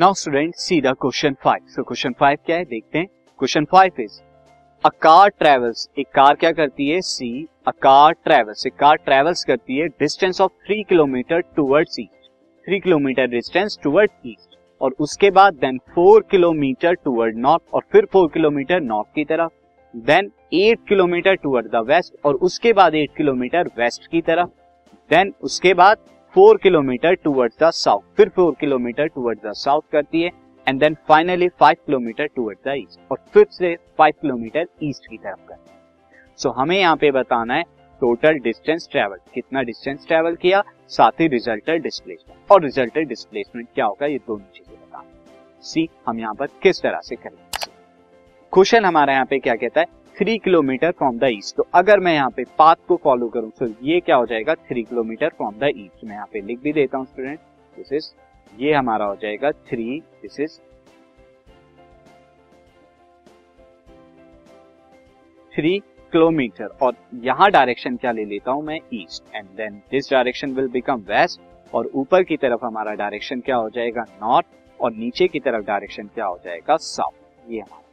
Now student see the question five so question five क्या है? देखते हैं. Question five is a car travels एक कार क्या करती है? सी अ कार ट्रेवल्स एक कार ट्रेवल्स करती है distance of three kilometre towards east three kilometre distance toward east और उसके बाद then four kilometre toward north और फिर फोर किलोमीटर नॉर्थ की तरफ़. Then eight kilometre toward the west और उसके बाद एट किलोमीटर वेस्ट की तरफ़. देन उसके बाद four kilometre toward the south फिर four kilometre toward the south करती है and then finally five kilometre toward the east और फिर से फाइव किलोमीटर ईस्ट की तरफ़ करती है। सो so, हमें यहाँ पे बताना है टोटल डिस्टेंस ट्रेवल कितना डिस्टेंस ट्रेवल किया? साथ ही रिजल्टेड डिस्प्लेसमेंट और रिजल्टेड डिस्प्लेसमेंट क्या होगा? ये दोनों चीज़ें बताना सी हम यहाँ पर किस तरह से करेंगे। क्वेश्चन हमारा यहाँ पे क्या कहता है? Three kilometre from the east तो अगर मैं यहाँ पे पाथ को फॉलो करूँ तो ये क्या हो जाएगा? Three kilometre from the east मैं यहाँ पे लिख भी देता हूँ स्टूडेंट दिस इज़ ये हमारा हो जाएगा three this is three kilometre और यहाँ डायरेक्शन क्या ले लेता हूँ मैं? East and then this direction will become west और ऊपर की तरफ़ हमारा डायरेक्शन क्या हो जाएगा? नॉर्थ और नीचे की तरफ़ डायरेक्शन क्या हो जाएगा? साउथ ये हमारा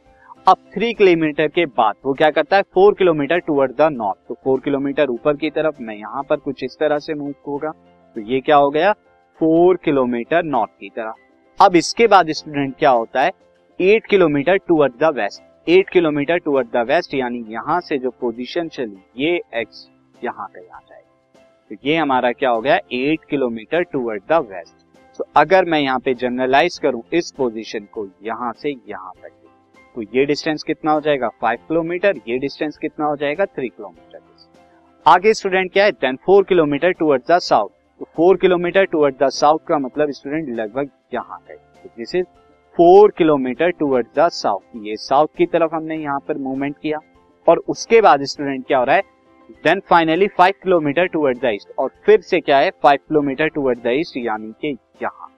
अब थ्री किलोमीटर के बाद, वो क्या करता है? Four kilometre toward the north तो फोर किलोमीटर ऊपर की तरफ़ मैं यहाँ पर कुछ इस तरह से मूव होगा। तो ये क्या हो गया? फोर किलोमीटर नॉर्थ की तरफ़। अब इसके बाद स्टूडेंट क्या होता है? Eight kilometre toward the west eight kilometre toward the west यानी यहाँ से जो पोजीशन चली, ये एक्स यहाँ पे आ जाएगा। तो ये हमारा क्या हो गया? Eight kilometre toward the west तो अगर मैं यहाँ पे जनरलाइज करूँ, इस पोजीशन को यहाँ से यहाँ तक तो ये डिस्टेंस कितना हो जाएगा? फाइव किलोमीटर ये डिस्टेंस कितना हो जाएगा? थ्री किलोमीटर आगे स्टूडेंट क्या है? Then four kilometre toward the south तो four kilometre toward the south का मतलब स्टूडेंट लगभग यहाँ है। This is four kilometre toward the south ये साउथ की तरफ़ हमने यहाँ पर मूवमेंट किया। और उसके बाद स्टूडेंट क्या हो रहा है? Then finally five kilometre toward the east और फिर से क्या है? Five kilometre toward the east यानी कि यहाँ।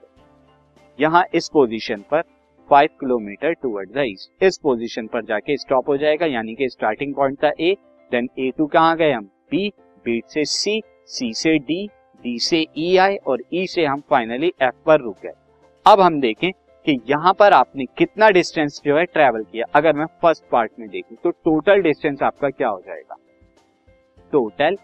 यहाँ इस पोजीशन पर five kilometre toward the east इस पोजीशन पर जाके स्टॉप हो जाएगा, यानी कि स्टार्टिंग पॉइंट था ए देन ए टू कहाँ गए हम? बी बी से सी सी से डी डी से ई e आए और ई e से हम फाइनली एफ़ पर रुक गए। अब हम देखें कि यहाँ पर आपने कितना डिस्टेंस जो है ट्रेवल किया। अगर मैं फ़र्स्ट पार्ट में देखूँ तो टोटल डिस्टेंस आपका क्या हो जाएगा? टोटल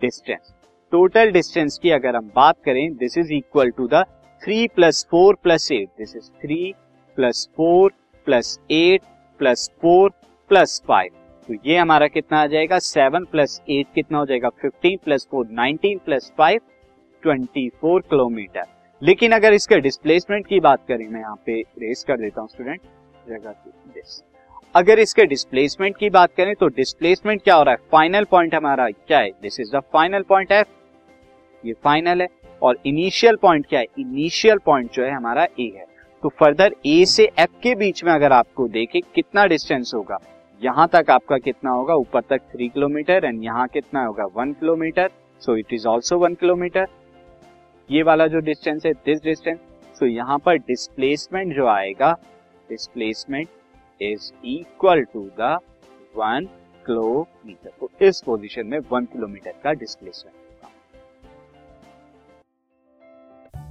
डिस्टेंस टोटल डिस्टेंस की अगर हम बात करें this is equal to the three plus four plus eight this is three plus four plus eight plus four plus five तो ये हमारा कितना आ जाएगा? सेवन प्लस एट कितना हो जाएगा? Fifteen plus four nineteen plus five twenty four kilometre लेकिन अगर इसके डिस्प्लेसमेंट की बात करें, मैं यहाँ पे रेस कर देता हूँ स्टूडेंट जगह अगर इसके डिस्प्लेसमेंट की बात करें तो डिस्प्लेसमेंट क्या हो रहा है? फाइनल पॉइंट हमारा क्या है? This is the final point F ये फाइनल है। और इनिशियल पॉइंट क्या है? इनिशियल पॉइंट जो है, हमारा ए है। तो फर्दर ए से एफ़ के बीच में अगर आपको देखे, कितना डिस्टेंस होगा? यहाँ तक आपका कितना होगा? ऊपर तक थ्री किलोमीटर एंड यहाँ कितना होगा? One kilometre so it is also one kilometre ये वाला जो डिस्टेंस है दिस डिस्टेंस सो यहाँ पर डिस्प्लेसमेंट जो आएगा displacement is equal to the one kilometre तो इस पोजीशन में वन किलोमीटर का displacement